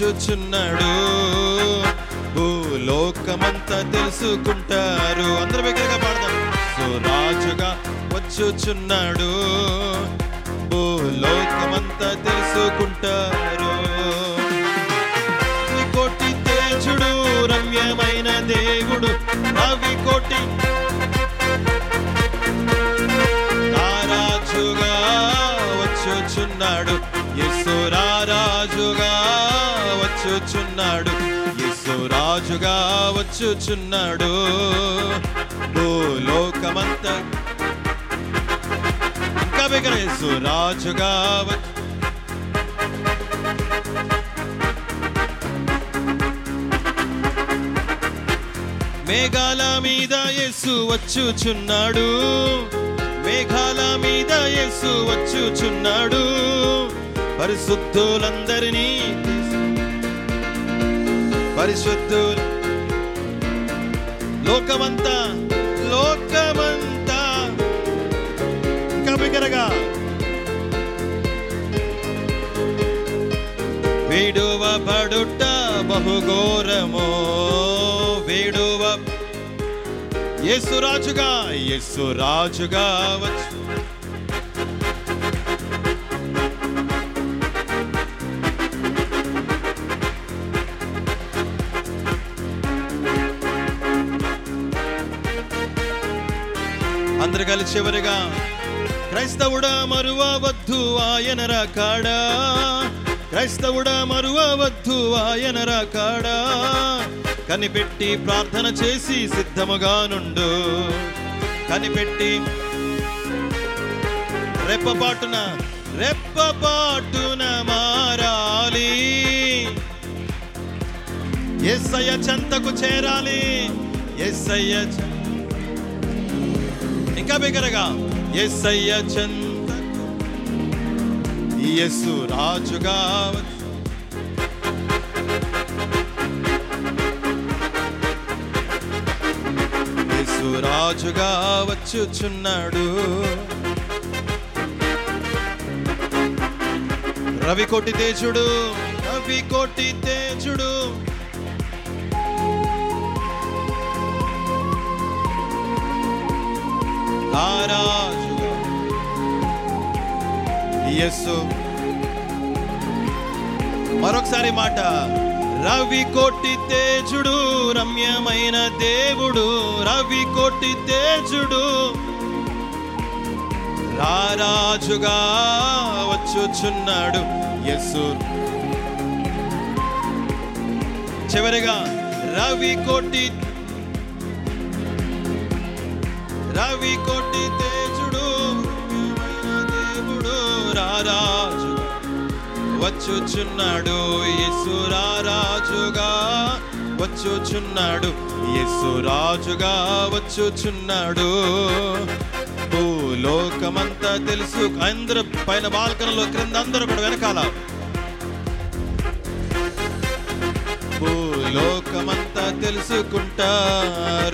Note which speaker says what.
Speaker 1: వచ్చుచున్నాడు భూలోకమంతా తెలుసుకుంటారు. అందరూ బిగ్గరగా పాడదాం. యేసు రాజుగా వచ్చుచున్నాడు. భూలోకమంతా తెలుసుకుంటారు. కోటి తేజుడు రమ్యమైన దేవుడు. రవి కోటి వచ్చుచున్నాడు. యేసు రాజుగా వచ్చుచున్నాడు. భూలోకమంత. ఇంకా బిగ్గర యేసు రాజుగా వచ్చు మేఘాల మీద యేసు వచ్చుచున్నాడు. మేఘాల మీద యేసు వచ్చుచున్నాడు. పరిశుద్ధులందరినీ పరిశుద్ధులు లోకమంతా లోకమంతా ఇంకా బిగ్గరగా విడువబడుట బహుఘోరమో విడువ. యేసు రాజుగా యేసు రాజుగా వచ్చు. అందరు కలిసి చివరిగా క్రైస్తవుడా మరువవద్దు ఆయన రాకాడా క్రైస్తవుడా మరువవద్దు ఆయన రాకాడా కనిపెట్టి ప్రార్థన చేసి సిద్ధముగా నుండు. కనిపెట్టి రెప్పపాటున రెప్పపాటున మారాలి. ఎస్సయ్య చెంతకు చేరాలి. ఎస్సయ్య చెంత ఇంకా బిగ్గరగా ఎస్సయ్య చంద యేసు రాజుగా యేసు రాజుగా వచ్చుచున్నాడు. రవి కోటి తేజుడు రవి కోటి తేజుడు. రారాజుగా యస్సు మరొకసారి మాట రవి కోటి తేజుడు రమ్యమైన దేవుడు రవి కోటి తేజుడు. రారాజుగా వచ్చుచున్నాడు యస్సు చివరిగా రవి కోటి రవి కోటి వచ్చుచున్నాడు. యేసురా రాజుగా వచ్చుచున్నాడు. యేసు రాజుగా వచ్చుచున్నాడు. భూలోకమంతా తెలుసు. అందరూ పైన బాల్కనలో క్రింద అందరూ కూడా వెనకాల. భూలోకమంతా తెలుసుకుంటారు